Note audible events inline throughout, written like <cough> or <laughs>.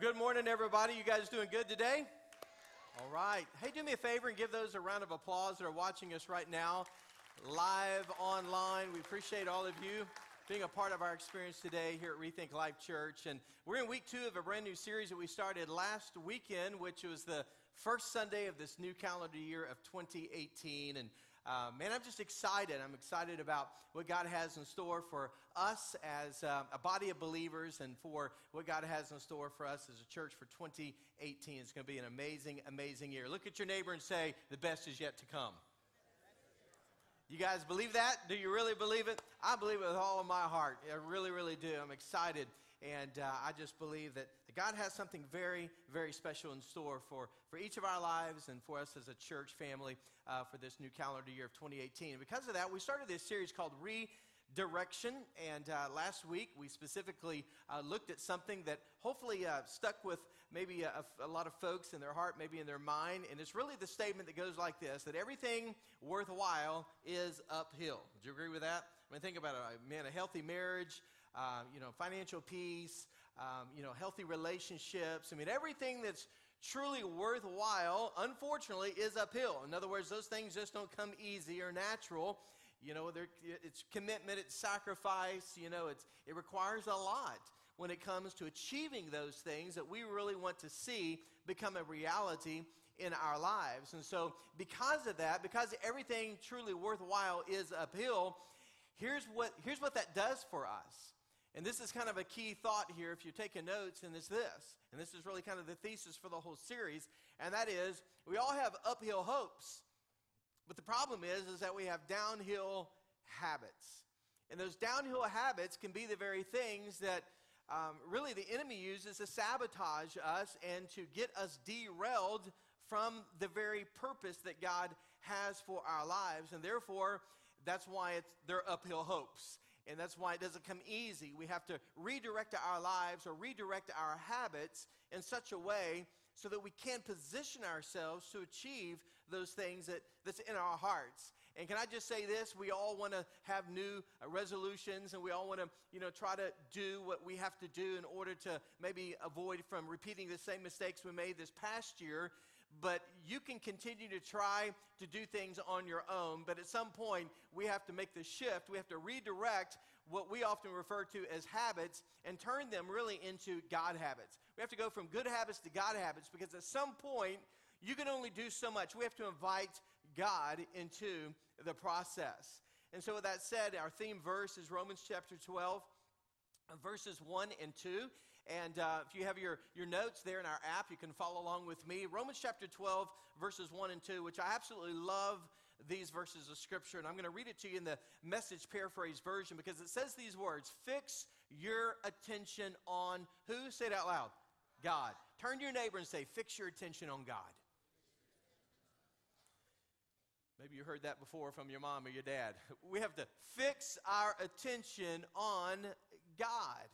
good morning, everybody. You guys doing good today? All right. Hey, do me a favor and give those a round of applause that are watching us right now, live online. We appreciate all of you being a part of our experience today here at Rethink Life Church. And we're in week two of a brand new series that we started last weekend, which was the first Sunday of this new calendar year of 2018. And uh, man, I'm just excited. I'm excited about what God has in store for us as uh, a body of believers and for what God has in store for us as a church for 2018. It's going to be an amazing, amazing year. Look at your neighbor and say, The best is yet to come. You guys believe that? Do you really believe it? I believe it with all of my heart. I really, really do. I'm excited and uh, I just believe that, God has something very, very special in store for, for each of our lives and for us as a church family uh, for this new calendar year of 2018. And because of that, we started this series called Redirection. And uh, last week, we specifically uh, looked at something that hopefully uh, stuck with maybe a, a, lot of folks in their heart, maybe in their mind. And it's really the statement that goes like this that everything worthwhile is uphill. Do you agree with that? I mean, think about it. Man, a healthy marriage, uh, you know, financial peace, um, you know, healthy relationships. I mean, everything that's truly worthwhile, unfortunately, is uphill. In other words, those things just don't come easy or natural. You know, it's commitment, it's sacrifice, you know, it's, it requires a lot when it comes to achieving those things that we really want to see become a reality in our lives. And so, because of that, because everything truly worthwhile is uphill, here's what, here's what that does for us. And this is kind of a key thought here if you're taking notes, and it's this. And this is really kind of the thesis for the whole series, and that is we all have uphill hopes. But the problem is, is that we have downhill habits. And those downhill habits can be the very things that um, really the enemy uses to sabotage us and to get us derailed from the very purpose that God has for our lives. And therefore, that's why it's, they're uphill hopes. And that's why it doesn't come easy. We have to redirect our lives or redirect our habits in such a way so that we can position ourselves to achieve those things that, that's in our hearts. And can I just say this? We all want to have new uh, resolutions and we all want to, you know, try to do what we have to do in order to maybe avoid from repeating the same mistakes we made this past year but you can continue to try to do things on your own. But at some point, we have to make the shift. We have to redirect what we often refer to as habits and turn them really into God habits. We have to go from good habits to God habits because at some point, you can only do so much. We have to invite God into the process. And so, with that said, our theme verse is Romans chapter 12 verses 1 and 2. And uh, if you have your, your notes there in our app, you can follow along with me. Romans chapter 12, verses 1 and 2, which I absolutely love these verses of Scripture. And I'm going to read it to you in the message paraphrase version because it says these words Fix your attention on who? Say it out loud. God. Turn to your neighbor and say, Fix your attention on God. Maybe you heard that before from your mom or your dad. We have to fix our attention on God.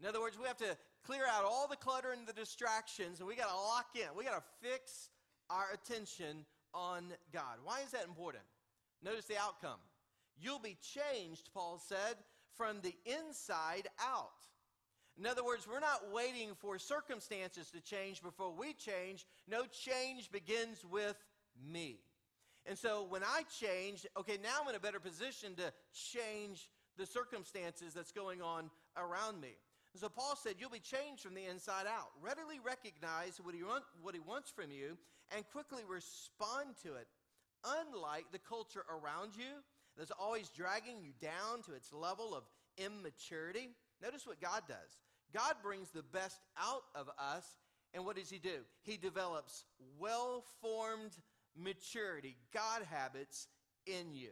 In other words, we have to clear out all the clutter and the distractions, and we got to lock in. We got to fix our attention on God. Why is that important? Notice the outcome. You'll be changed, Paul said, from the inside out. In other words, we're not waiting for circumstances to change before we change. No change begins with me. And so when I change, okay, now I'm in a better position to change the circumstances that's going on around me. And so Paul said, You'll be changed from the inside out. Readily recognize what he, what he wants from you and quickly respond to it. Unlike the culture around you that's always dragging you down to its level of immaturity, notice what God does. God brings the best out of us, and what does He do? He develops well formed maturity, God habits in you.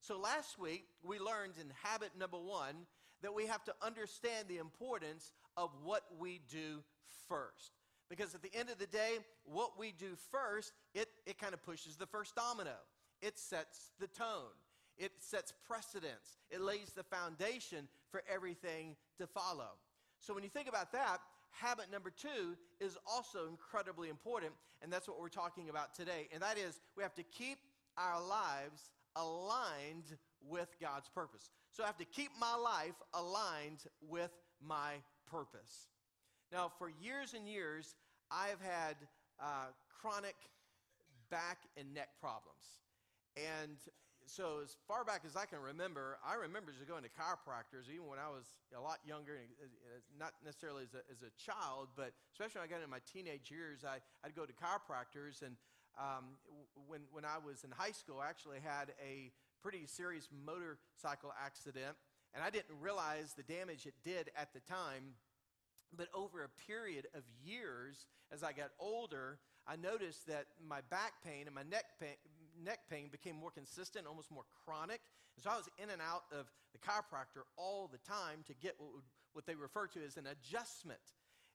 So last week, we learned in habit number one that we have to understand the importance of what we do first. Because at the end of the day, what we do first, it, it kind of pushes the first domino. It sets the tone. It sets precedence. It lays the foundation for everything to follow. So when you think about that, habit number two is also incredibly important, and that's what we're talking about today. And that is we have to keep our lives aligned with God's purpose. So I have to keep my life aligned with my purpose. Now, for years and years, I've had uh, chronic back and neck problems. And so, as far back as I can remember, I remember just going to chiropractors even when I was a lot younger, not necessarily as a, as a child, but especially when I got into my teenage years, I, I'd go to chiropractors. And um, when, when I was in high school, I actually had a pretty serious motorcycle accident. And I didn't realize the damage it did at the time. But over a period of years, as I got older, I noticed that my back pain and my neck pain, neck pain became more consistent, almost more chronic. And so I was in and out of the chiropractor all the time to get what, would, what they refer to as an adjustment.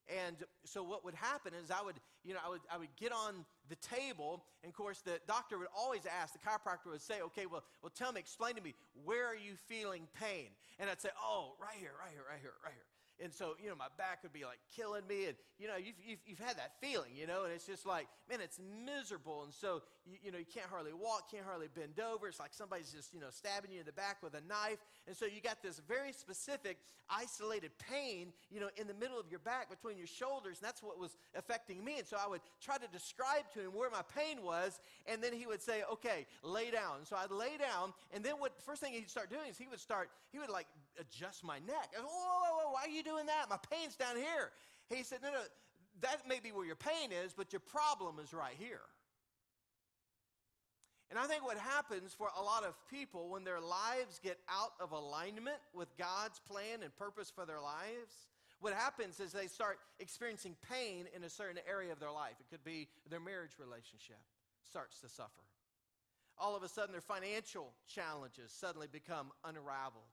And so what would happen is I would, you know, I would, I would get on the table, and of course the doctor would always ask, the chiropractor would say, okay, well, well, tell me, explain to me, where are you feeling pain? And I'd say, oh, right here, right here, right here, right here. And so, you know, my back would be like killing me. And, you know, you've, you've, you've had that feeling, you know, and it's just like, man, it's miserable. And so, you, you know, you can't hardly walk, can't hardly bend over. It's like somebody's just, you know, stabbing you in the back with a knife. And so you got this very specific, isolated pain, you know, in the middle of your back between your shoulders. And that's what was affecting me. And so I would try to describe to him where my pain was. And then he would say, okay, lay down. And So I'd lay down. And then what, first thing he'd start doing is he would start, he would like adjust my neck. Whoa, whoa, whoa, why are you doing that? My pain's down here. He said, No, no, that may be where your pain is, but your problem is right here. And I think what happens for a lot of people when their lives get out of alignment with God's plan and purpose for their lives, what happens is they start experiencing pain in a certain area of their life. It could be their marriage relationship starts to suffer. All of a sudden, their financial challenges suddenly become unraveled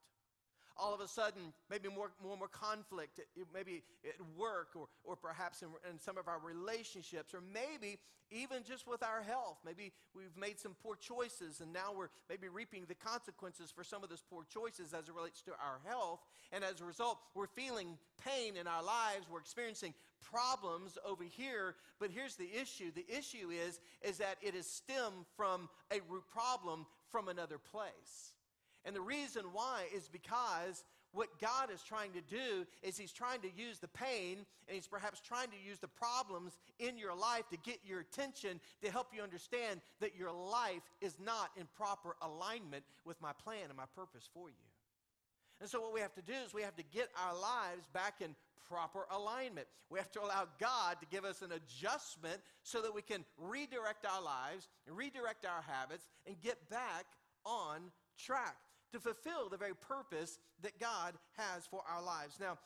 all of a sudden maybe more, more, more conflict, maybe at work or, or perhaps in, in some of our relationships, or maybe even just with our health. Maybe we've made some poor choices and now we're maybe reaping the consequences for some of those poor choices as it relates to our health. And as a result, we're feeling pain in our lives. We're experiencing problems over here. But here's the issue the issue is, is that it is stemmed from a root problem from another place. And the reason why is because what God is trying to do is He's trying to use the pain and He's perhaps trying to use the problems in your life to get your attention to help you understand that your life is not in proper alignment with my plan and my purpose for you. And so, what we have to do is we have to get our lives back in proper alignment. We have to allow God to give us an adjustment so that we can redirect our lives, redirect our habits, and get back on track to fulfill the very purpose that God has for our lives. Now,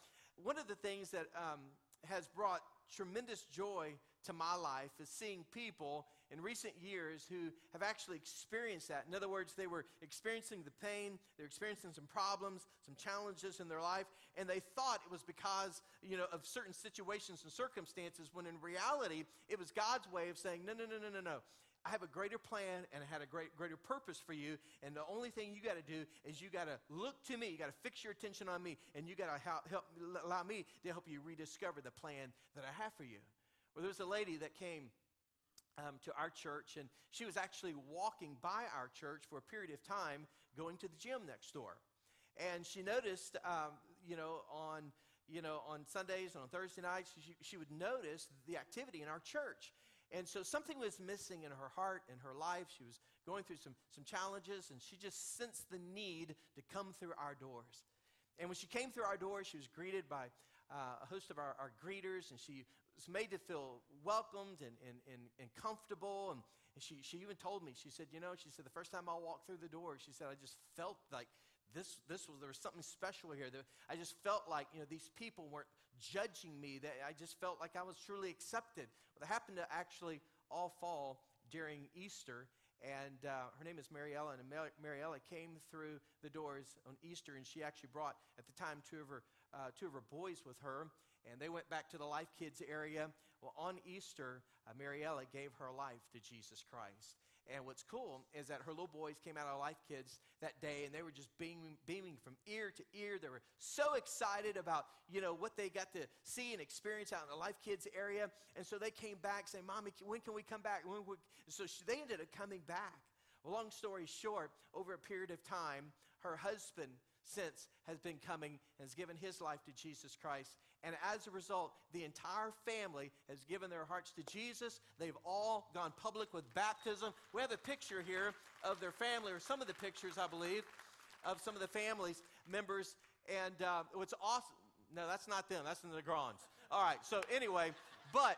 one of the things that um, has brought tremendous joy to my life is seeing people in recent years who have actually experienced that. In other words, they were experiencing the pain, they're experiencing some problems, some challenges in their life, and they thought it was because, you know, of certain situations and circumstances when in reality it was God's way of saying, no, no, no, no, no, no. I have a greater plan and I had a great, greater purpose for you. And the only thing you got to do is you got to look to me. You got to fix your attention on me. And you got to help, help, allow me to help you rediscover the plan that I have for you. Well, there was a lady that came um, to our church, and she was actually walking by our church for a period of time going to the gym next door. And she noticed, um, you know, on you know, on Sundays and on Thursday nights, she, she would notice the activity in our church. And so something was missing in her heart and her life. She was going through some, some challenges, and she just sensed the need to come through our doors. And when she came through our doors, she was greeted by uh, a host of our, our, greeters, and she was made to feel welcomed and, and, and, and comfortable. And, and she, she even told me, she said, You know, she said, the first time I walked through the door, she said, I just felt like this, this was, there was something special here. I just felt like, you know, these people weren't judging me. That I just felt like I was truly accepted. Well, that happened to actually all fall during Easter. And uh, her name is Mariella, and Mariella came through the doors on Easter, and she actually brought, at the time, two of her, uh, two of her boys with her, and they went back to the Life Kids area. Well, on Easter, uh, Mariella gave her life to Jesus Christ. And what's cool is that her little boys came out of Life Kids that day, and they were just beaming, beaming from ear to ear. They were so excited about you know what they got to see and experience out in the Life Kids area, and so they came back saying, "Mommy, when can we come back?" So she, they ended up coming back. Long story short, over a period of time, her husband since has been coming and has given his life to Jesus Christ. And as a result, the entire family has given their hearts to Jesus. They've all gone public with baptism. We have a picture here of their family, or some of the pictures, I believe, of some of the family's members. And uh, what's awesome, no, that's not them, that's the Grands. All right, so anyway, but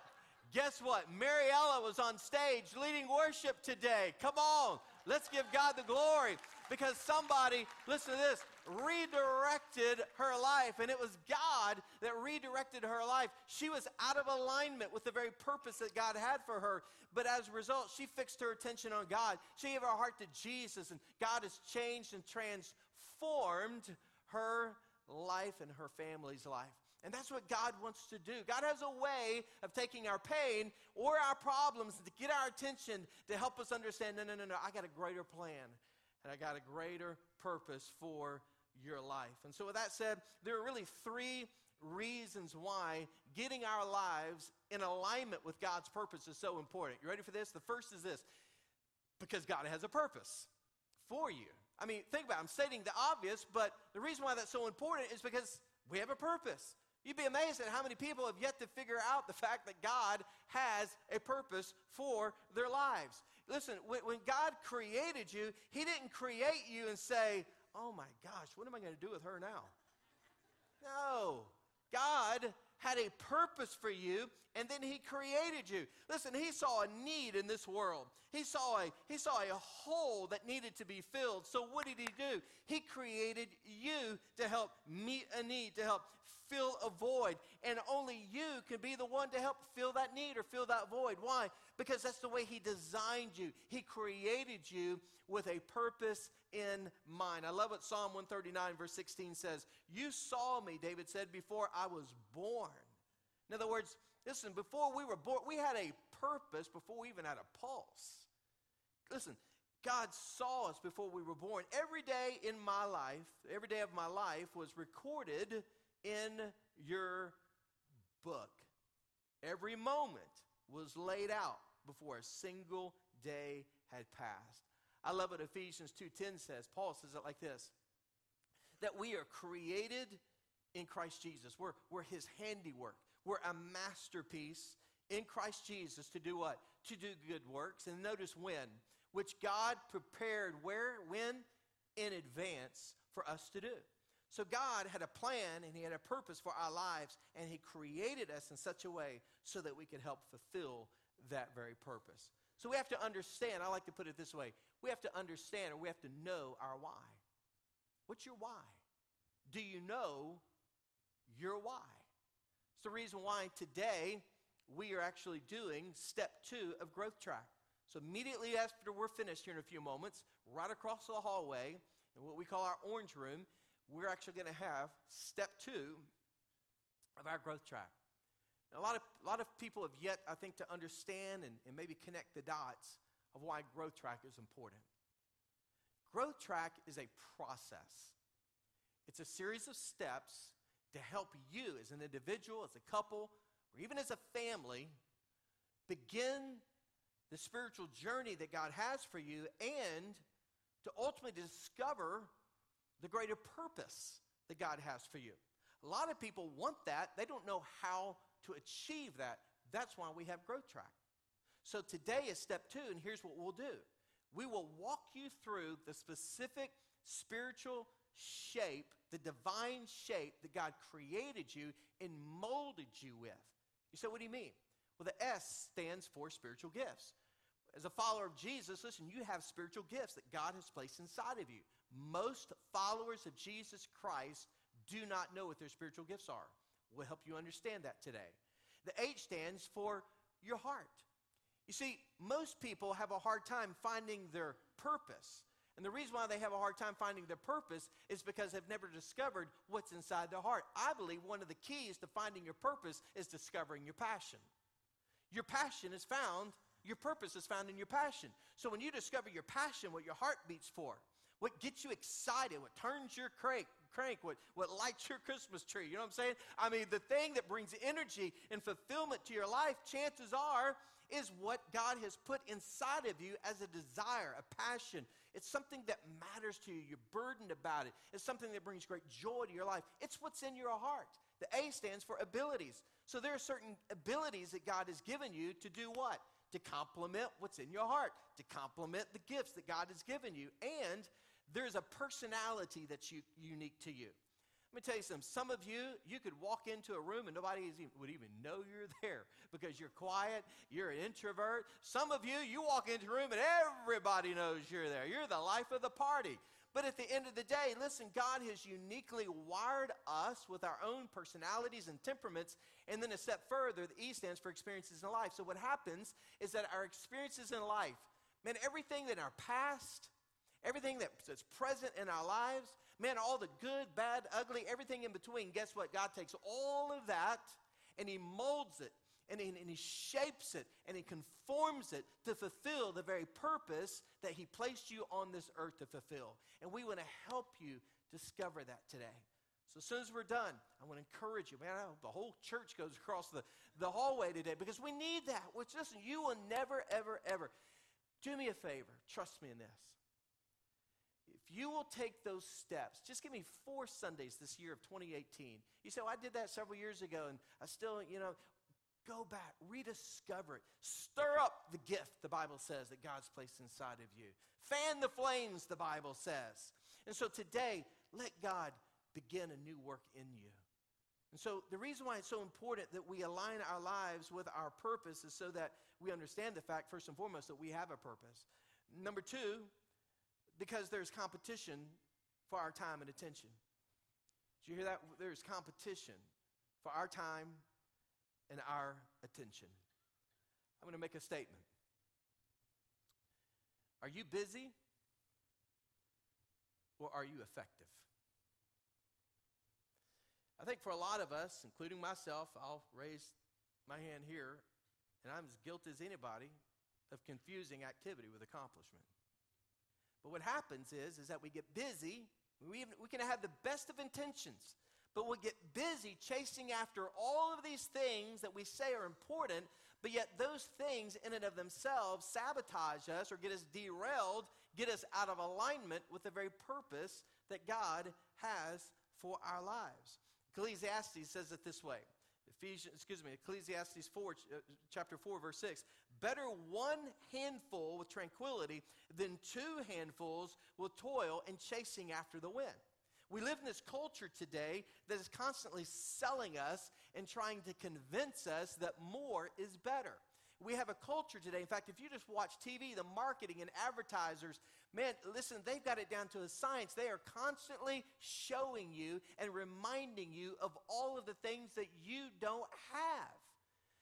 guess what? Mariella was on stage leading worship today. Come on, let's give God the glory because somebody, listen to this, redirected her life. And it was God that redirected her life. She was out of alignment with the very purpose that God had for her. But as a result, she fixed her attention on God. She gave her heart to Jesus, and God has changed and transformed her life and her family's life. And that's what God wants to do. God has a way of taking our pain or our problems to get our attention to help us understand no, no, no, no, I got a greater plan and I got a greater purpose for your life. And so, with that said, there are really three reasons why getting our lives in alignment with God's purpose is so important. You ready for this? The first is this because God has a purpose for you. I mean, think about it. I'm stating the obvious, but the reason why that's so important is because we have a purpose. You'd be amazed at how many people have yet to figure out the fact that God has a purpose for their lives. Listen, when, when God created you, He didn't create you and say, oh my gosh, what am I going to do with her now? No. God had a purpose for you and then he created you listen he saw a need in this world he saw a he saw a hole that needed to be filled so what did he do he created you to help meet a need to help fill a void. And only you can be the one to help fill that need or fill that void. Why? Because that's the way He designed you. He created you with a purpose in mind. I love what Psalm 139, verse 16 says. You saw me, David said, before I was born. In other words, listen, before we were born, we had a purpose before we even had a pulse. Listen, God saw us before we were born. Every day in my life, every day of my life was recorded in your book. Every moment was laid out before a single day had passed. I love what Ephesians 2:10 says. Paul says it like this: that we are created in Christ Jesus. We're, we're his handiwork. We're a masterpiece in Christ Jesus to do what? To do good works. And notice when, which God prepared where, when? In advance for us to do. So God had a plan and He had a purpose for our lives, and He created us in such a way so that we could help fulfill that very purpose. So we have to understand, I like to put it this way we have to understand or we have to know our why. What's your why? Do you know your why? It's the reason why today we are actually doing step two of Growth Track. So immediately after we're finished here in a few moments, right across the hallway in what we call our orange room, we're actually going to have step two of our growth track. A lot of, a lot of people have yet, I think, to understand and, and maybe connect the dots of why growth track is important. Growth track is a process, it's a series of steps to help you as an individual, as a couple, or even as a family begin the spiritual journey that God has for you and to ultimately discover the greater purpose that God has for you. A lot of people want that, they don't know how to achieve that. That's why we have Growth Track. So today is step two, and here's what we'll do we will walk you through the specific spiritual shape, the divine shape that God created you and molded you with. You say, what do you mean? Well, the S stands for spiritual gifts. As a follower of Jesus, listen, you have spiritual gifts that God has placed inside of you. Most followers of Jesus Christ do not know what their spiritual gifts are. We'll help you understand that today. The H stands for your heart. You see, most people have a hard time finding their purpose. And the reason why they have a hard time finding their purpose is because they've never discovered what's inside their heart. I believe one of the keys to finding your purpose is discovering your passion. Your passion is found, your purpose is found in your passion. So when you discover your passion, what your heart beats for, what gets you excited, what turns your crank, crank, what, what lights your Christmas tree. You know what I'm saying? I mean, the thing that brings energy and fulfillment to your life, chances are, is what God has put inside of you as a desire, a passion. It's something that matters to you. You're burdened about it. It's something that brings great joy to your life. It's what's in your heart. The A stands for abilities. So there are certain abilities that God has given you to do what? To complement what's in your heart, to complement the gifts that God has given you. And there's a personality that's u- unique to you. Let me tell you something. Some of you, you could walk into a room and nobody even, would even know you're <laughs> there because you're quiet, you're an introvert. Some of you, you walk into a room and everybody knows you're there. You're the life of the party. But at the end of the day, listen, God has uniquely wired us with our own personalities and temperaments. And then a step further, the E stands for experiences in life. So what happens is that our experiences in life, man, everything in our past, everything that's present in our lives, man, all the good, bad, ugly, everything in between, guess what? God takes all of that and He molds it and he, and he, shapes it and he conforms it to fulfill the very purpose that he placed you on this earth to fulfill. And we want to help you discover that today. So as soon as we're done, I want to encourage you, man. I hope the whole church goes across the, the hallway today because we need that. Which listen, you will never, ever, ever. Do me a favor. Trust me in this. If you will take those steps, just give me four Sundays this year of 2018. You say, well, I did that several years ago, and I still, you know, Go back, rediscover it. Stir up the gift, the Bible says, that God's placed inside of you. Fan the flames, the Bible says. And so today, let God begin a new work in you. And so the reason why it's so important that we align our lives with our purpose is so that we understand the fact, first and foremost, that we have a purpose. Number two, because there's competition for our time and attention. Did you hear that? There's competition for our time and our attention. I'm going to make a statement. Are you busy or are you effective? I think for a lot of us, including myself, I'll raise my hand here, and I'm as guilty as anybody of confusing activity with accomplishment. But what happens is, is that we get busy. We, we can have the best of intentions but we'll get busy chasing after all of these things that we say are important, but yet those things in and of themselves sabotage us or get us derailed, get us out of alignment with the very purpose that God has for our lives. Ecclesiastes says it this way. Ephesians, excuse me, Ecclesiastes 4, uh, chapter 4, verse 6. Better one handful with tranquility than two handfuls with toil and chasing after the wind. We live in this culture today that is constantly selling us and trying to convince us that more is better. We have a culture today. In fact, if you just watch TV, the marketing and advertisers, man, listen, they've got it down to a science. They are constantly showing you and reminding you of all of the things that you don't have.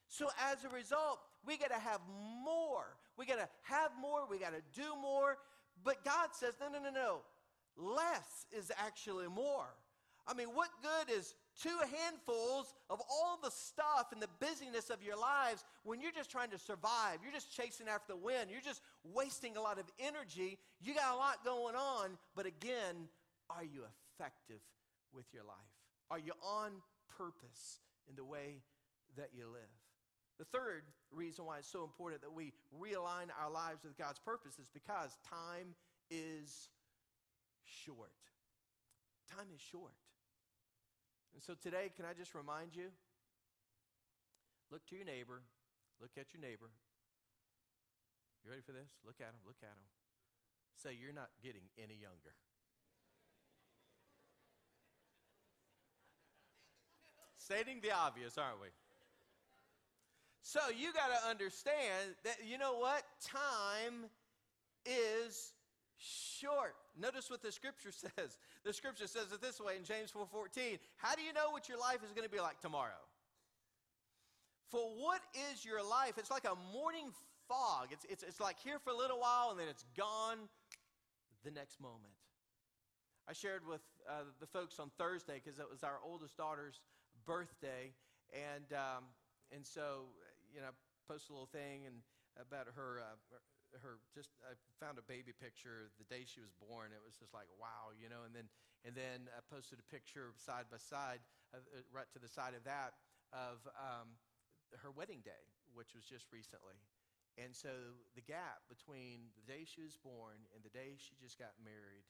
So as a result, we got to have more. We got to have more. We got to do more. But God says, no, no, no, no less is actually more. I mean, what good is two handfuls of all the stuff and the busyness of your lives when you're just trying to survive? You're just chasing after the wind. You're just wasting a lot of energy. You got a lot going on, but again, are you effective with your life? Are you on purpose in the way that you live? The third reason why it's so important that we realign our lives with God's purpose is because time is short. Time is short. And so today, can I just remind you? Look to your neighbor. Look at your neighbor. You ready for this? Look at him. Look at him. Say, You're not getting any younger. <laughs> Stating the obvious, aren't we? So you got to understand that, you know what? Time is short. Notice what the scripture <laughs> says. The scripture says it this way in James 4:14. How do you know what your life is going to be like tomorrow? For what is your life? It's like a morning fog. It's, it's, it's like here for a little while and then it's gone the next moment. I shared with uh, the folks on Thursday because it was our oldest daughter's birthday, and um, and so you know, posted a little thing and about her uh, her just I found a baby picture the day she was born. It was just like wow, you know. And then and then I posted a picture side by side, uh, right to the side of that of um, her wedding day, which was just recently. And so the gap between the day she was born and the day she just got married,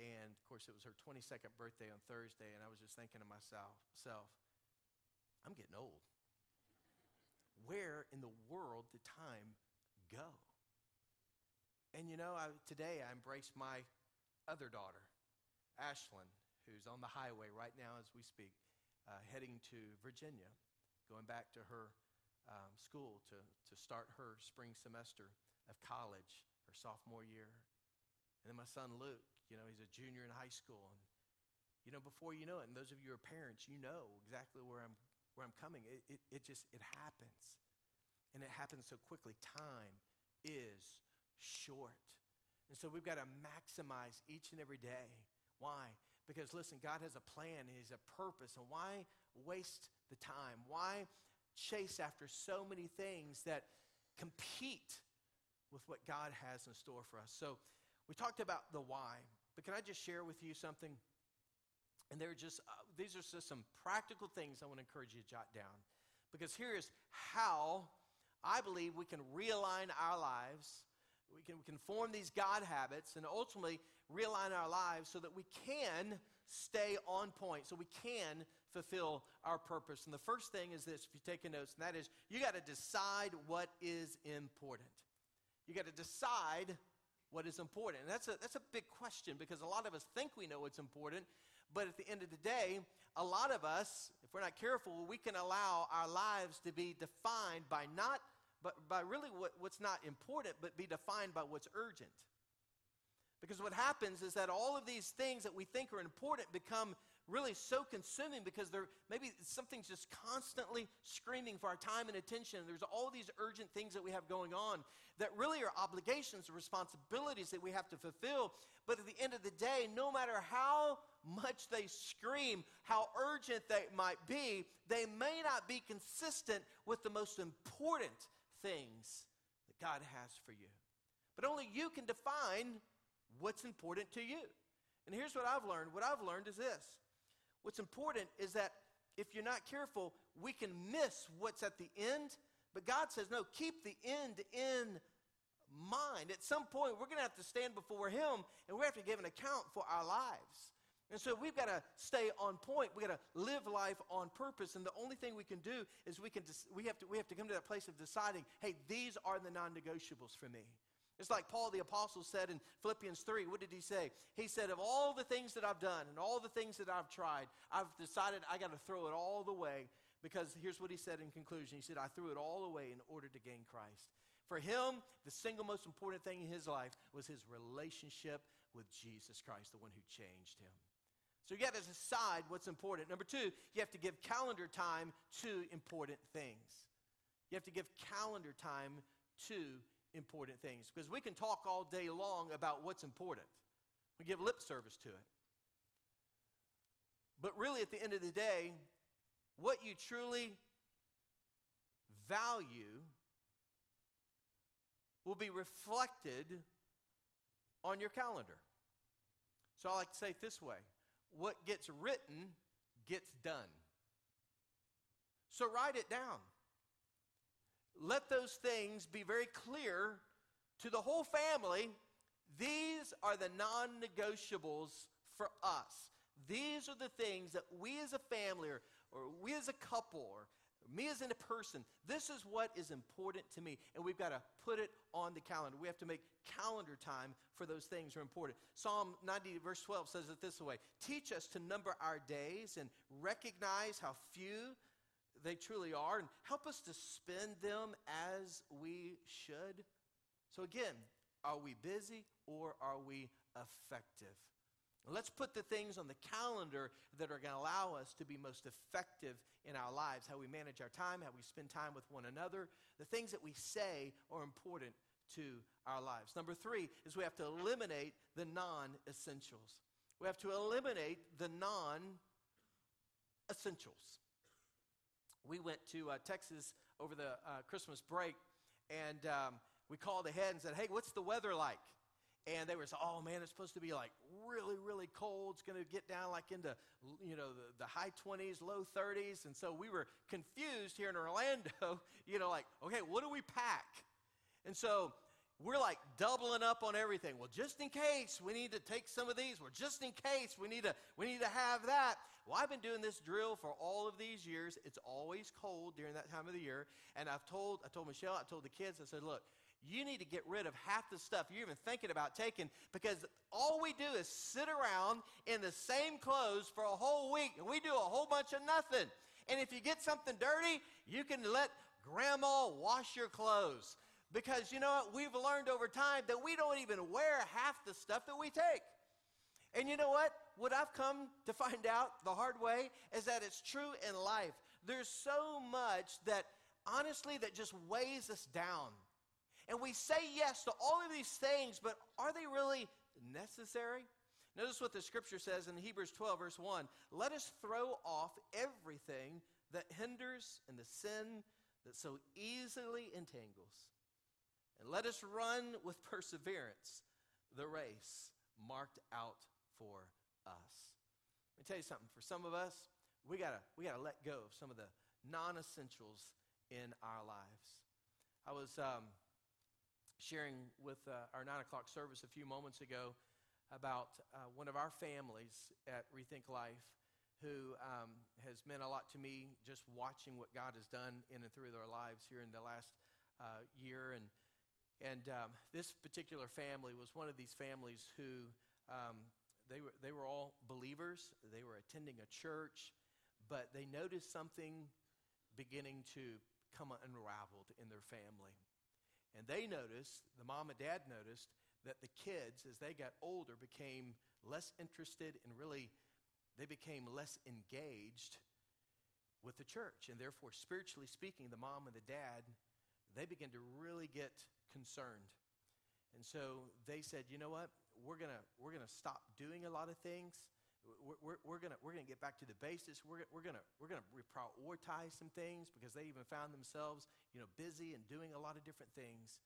and of course it was her 22nd birthday on Thursday, and I was just thinking to myself, self, I'm getting old. Where in the world did time go? And you know, I, today I embraced my other daughter, Ashlyn, who's on the highway right now as we speak, uh, heading to Virginia, going back to her um, school to, to start her spring semester of college, her sophomore year. And then my son Luke, you know, he's a junior in high school. And, you know, before you know it, and those of you who are parents, you know exactly where I'm, where I'm coming. It, it, it just, it happens. And it happens so quickly. Time is short. And so we've got to maximize each and every day. Why? Because listen, God has a plan, He has a purpose. And why waste the time? Why chase after so many things that compete with what God has in store for us. So we talked about the why, but can I just share with you something? And there are just, uh, these are just some practical things I want to encourage you to jot down. Because here is how I believe we can realign our lives. We can, we can form these God habits and ultimately realign our lives so that we can stay on point, so we can fulfill our purpose. And the first thing is this, if you're taking notes, and that is you got to decide what is important. You got to decide what is important. And that's a, that's a big question because a lot of us think we know what's important, but at the end of the day, a lot of us, if we're not careful, we can allow our lives to be defined by not, but by really what, what's not important, but be defined by what's urgent. Because what happens is that all of these things that we think are important become really so consuming because they're maybe something's just constantly screaming for our time and attention. There's all these urgent things that we have going on that really are obligations responsibilities that we have to fulfill. But at the end of the day, no matter how much they scream, how urgent they might be, they may not be consistent with the most important things that God has for you. But only you can define what's important to you. And here's what I've learned. What I've learned is this What's important is that if you're not careful, we can miss what's at the end. But God says, no, keep the end in mind. At some point, we're going to have to stand before Him and we have to give an account for our lives. And so we've got to stay on point. We've got to live life on purpose. And the only thing we can do is we, can we, have to, we have to come to that place of deciding, hey, these are the non negotiables for me. It's like Paul the Apostle said in Philippians 3. What did he say? He said, Of all the things that I've done and all the things that I've tried, I've decided I got to throw it all away because here's what he said in conclusion. He said, I threw it all away in order to gain Christ. For him, the single most important thing in his life was his relationship with Jesus Christ, the one who changed him. So you got to decide what's important. Number two, you have to give calendar time to important things. You have to give calendar time to important things because we can talk all day long about what's important. We give lip service to it. But really, at the end of the day, what you truly value will be reflected on your calendar. So I like to say it this way what gets written gets done. So write it down let those things be very clear to the whole family. These are the non negotiables for us. These are the things that we as a family or, or we as a couple or me as in a person, this is what is important to me. And we've got to put it on the calendar. We have to make calendar time for those things are important. Psalm 90, verse 12 says it this way Teach us to number our days and recognize how few they truly are and help us to spend them as we should. So, again, are we busy or are we effective? Let's put the things on the calendar that are going to allow us to be most effective in our lives. How we manage our time, how we spend time with one another. The things that we say are important to our lives. Number three is we have to eliminate the non essentials. We have to eliminate the non essentials we went to uh, Texas over the uh, Christmas break, and um, we called ahead and said, hey, what's the weather like? And they were saying, oh man, it's supposed to be like really, really cold. It's going to get down like into, you know, the, the high 20s, low 30s. And so we were confused here in Orlando, <laughs> you know, like, okay, what do we pack? And so we're like doubling up on everything. Well, just in case we need to take some of these. Well, just in case we need to we need to have that. Well, I've been doing this drill for all of these years. It's always cold during that time of the year, and I've told I told Michelle, I told the kids, I said, look. You need to get rid of half the stuff you're even thinking about taking because all we do is sit around in the same clothes for a whole week and we do a whole bunch of nothing. And if you get something dirty, you can let grandma wash your clothes. Because you know what? We've learned over time that we don't even wear half the stuff that we take. And you know what? What I've come to find out the hard way is that it's true in life. There's so much that honestly that just weighs us down. And we say yes to all of these things, but are they really necessary? Notice what the scripture says in Hebrews 12, verse 1. Let us throw off everything that hinders and the sin that so easily entangles and let us run with <laughs> perseverance the race marked out for us. Let me tell you something. For some of us, we gotta we gotta let go of some of the non-essentials in our lives. I was um, sharing with uh, our nine o'clock service a few moments ago about uh, one of our families at Rethink Life who um, has meant a lot to me just watching what God has done in and through their lives here in the last uh, year and and um, this particular family was one of these families who um, they, were, they were all believers. They were attending a church, but they noticed something beginning to come unraveled in their family. And they noticed, the mom and dad noticed, that the kids, as they got older, became less interested and really they became less engaged with the church. And therefore, spiritually speaking, the mom and the dad, they began to really get concerned. And so they said, you know what? We're going to we're gonna stop doing a lot of things. We're, we're, going we're gonna get back to the basics. We're, we're going we're gonna reprioritize some things because they even found themselves you know, busy and doing a lot of different things.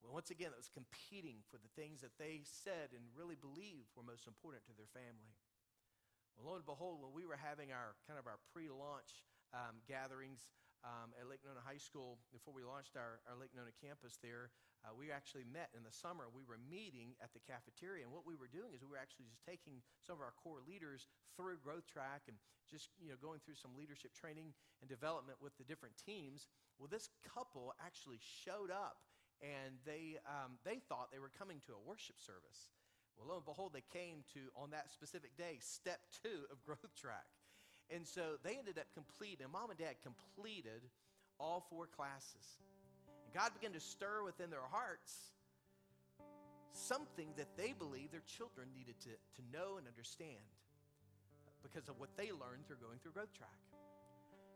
Well, once again, it was competing for the things that they said and really believed were most important to their family. Well, lo and behold, when we were having our kind of our pre-launch um, gatherings um, at Lake Nona High School before we launched our, our Lake Nona campus there, uh, we actually met in the summer. We were meeting at the cafeteria, and what we were doing is we were actually just taking some of our core leaders through Growth Track and just you know going through some leadership training and development with the different teams. Well, this couple actually showed up, and they um, they thought they were coming to a worship service. Well, lo and behold, they came to on that specific day, step two of <laughs> Growth Track, and so they ended up completing. Mom and Dad completed all four classes. God began to stir within their hearts something that they believed their children needed to, to know and understand because of what they learned through going through Growth Track.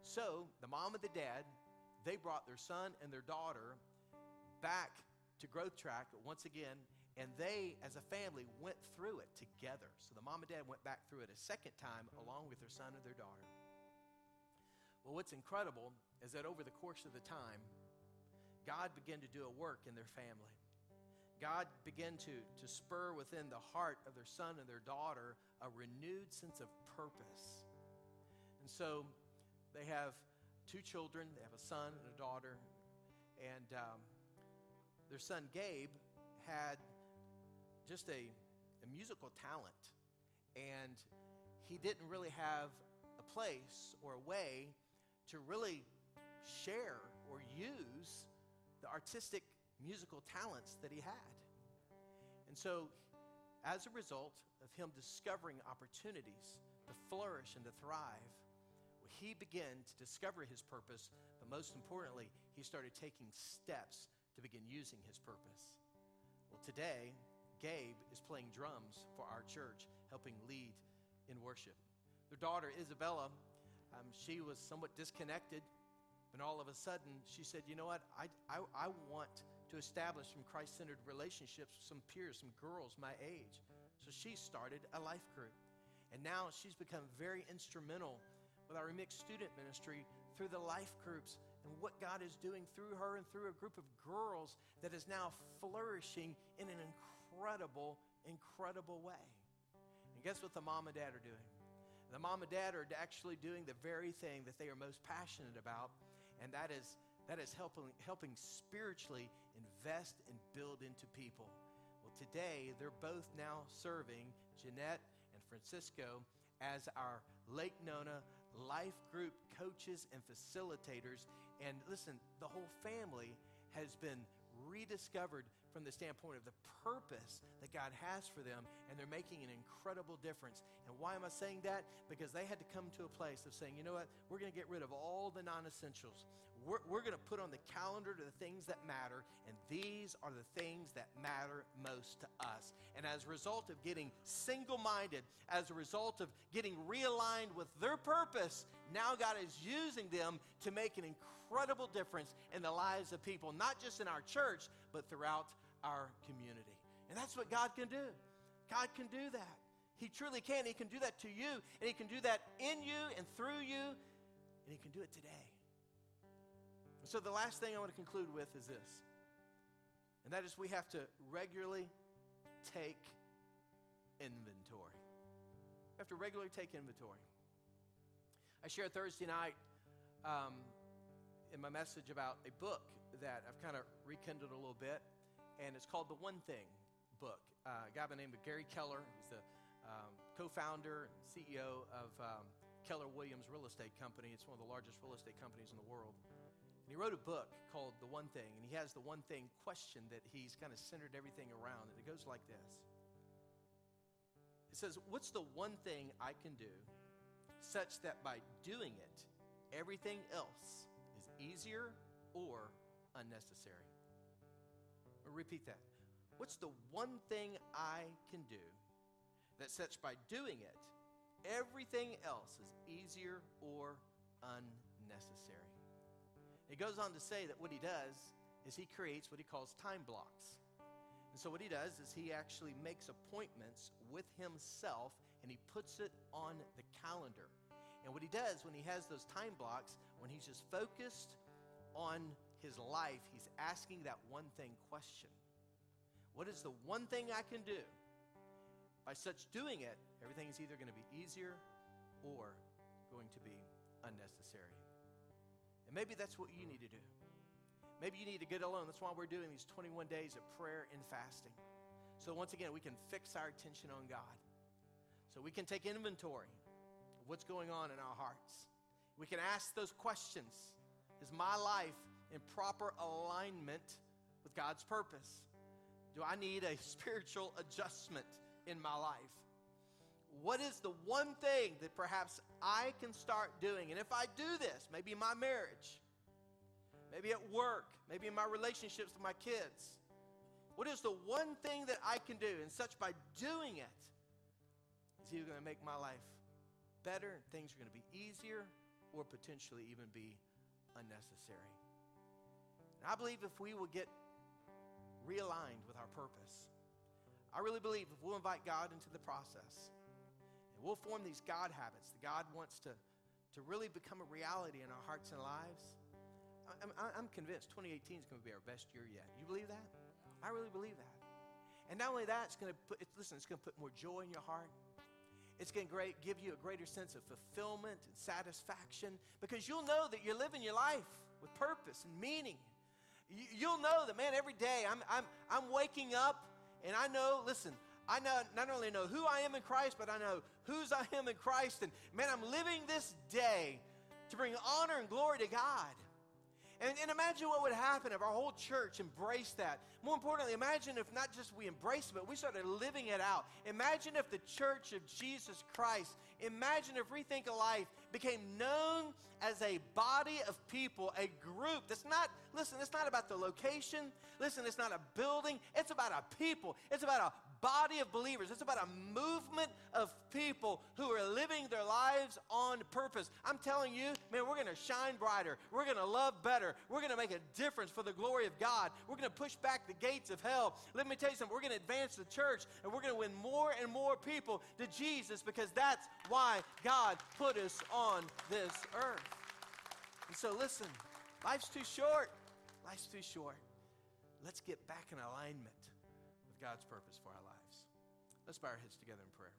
So the mom and the dad, they brought their son and their daughter back to Growth Track once again, and they, as a family, went through it together. So the mom and dad went back through it a second time along with their son and their daughter. Well, what's incredible is that over the course of the time, God began to do a work in their family. God began to, to spur within the heart of their son and their daughter a renewed sense of purpose. And so they have two children. They have a son and a daughter. And um, their son, Gabe, had just a, a musical talent. And he didn't really have a place or a way to really share or use the artistic musical talents that he had. And so, as a result of him discovering opportunities to flourish and to thrive, he began to discover his purpose, but most importantly, he started taking steps to begin using his purpose. Well, today, Gabe is playing drums for our church, helping lead in worship. Their daughter, Isabella, um, she was somewhat disconnected and all of a sudden, she said, You know what? I, I, I want to establish some Christ centered relationships with some peers, some girls my age. So she started a life group. And now she's become very instrumental with our remixed student ministry through the life groups and what God is doing through her and through a group of girls that is now flourishing in an incredible, incredible way. And guess what the mom and dad are doing? The mom and dad are actually doing the very thing that they are most passionate about, and that is that is helping helping spiritually invest and build into people. Well, today they're both now serving Jeanette and Francisco as our Lake Nona life group coaches and facilitators. And listen, the whole family has been rediscovered from the standpoint of the purpose that God has for them, and they're making an incredible difference. And why am I saying that? Because they had to come to a place of saying, you know what, we're going to get rid of all the non essentials. We're, we're going to put on the calendar the things that matter, and these are the things that matter most to us. And as a result of getting single minded, as a result of getting realigned with their purpose, now God is using them to make an incredible difference in the lives of people, not just in our church, but throughout our community. And that's what God can do. God can do that. He truly can. He can do that to you, and He can do that in you and through you, and He can do it today. And so, the last thing I want to conclude with is this, and that is we have to regularly take inventory. We have to regularly take inventory. I shared Thursday night um, in my message about a book that I've kind of rekindled a little bit and it's called The One Thing book. Uh, a guy by the name of Gary Keller, he's the um, co founder and CEO of um, Keller Williams Real Estate Company. It's one of the largest real estate companies in the world. And he wrote a book called The One Thing, and he has the one thing question that he's kind of centered everything around. And it goes like this It says, What's the one thing I can do such that by doing it, everything else is easier or unnecessary? Repeat that. What's the one thing I can do that such by doing it, everything else is easier or unnecessary? It goes on to say that what he does is he creates what he calls time blocks. And so, what he does is he actually makes appointments with himself and he puts it on the calendar. And what he does when he has those time blocks, when he's just focused on his life, he's asking that one thing question What is the one thing I can do? By such doing it, everything is either going to be easier or going to be unnecessary. And maybe that's what you need to do. Maybe you need to get alone. That's why we're doing these 21 days of prayer and fasting. So, once again, we can fix our attention on God. So, we can take inventory of what's going on in our hearts. We can ask those questions Is my life in proper alignment with God's purpose? Do I need a <laughs> spiritual adjustment in my life? What is the one thing that perhaps I can start doing? And if I do this, maybe in my marriage, maybe at work, maybe in my relationships with my kids, what is the one thing that I can do? And such by doing it, is either going to make my life better, things are going to be easier, or potentially even be unnecessary. And I believe if we will get realigned with our purpose, I really believe if we'll invite God into the process and we'll form these God habits that God wants to, to really become a reality in our hearts and lives, I'm, I'm convinced 2018 is going to be our best year yet. You believe that? I really believe that. And not only that, it's going to put, listen, it's going to put more joy in your heart. It's going to great, give you a greater sense of fulfillment and satisfaction because you'll know that you're living your life with purpose and meaning You'll know that, man, every day I'm, I'm, I'm waking up and I know, listen, I know, not only know who I am in Christ, but I know whose I am in Christ. And man, I'm living this day to bring honor and glory to God. And, and, imagine what would happen if our whole church embraced that. More importantly, imagine if not just we embraced it, but we started living it out. Imagine if the church of Jesus Christ, imagine if Rethink a Life became known as a body of people, a group that's not, listen, it's not about the location. Listen, it's not a building. It's about a people. It's about a body of believers. It's about a movement of people who are living their lives on purpose. I'm telling you, man, we're going to shine brighter. We're going to love better. We're going to make a difference for the glory of God. We're going to push back the gates of hell. Let me tell you something. We're going to advance the church and we're going to win more and more people to Jesus because that's why God put us on this earth. And so, listen, Life's too short. Life's too short. Let's get back in alignment with God's purpose for our lives. Let's bow our heads together in prayer.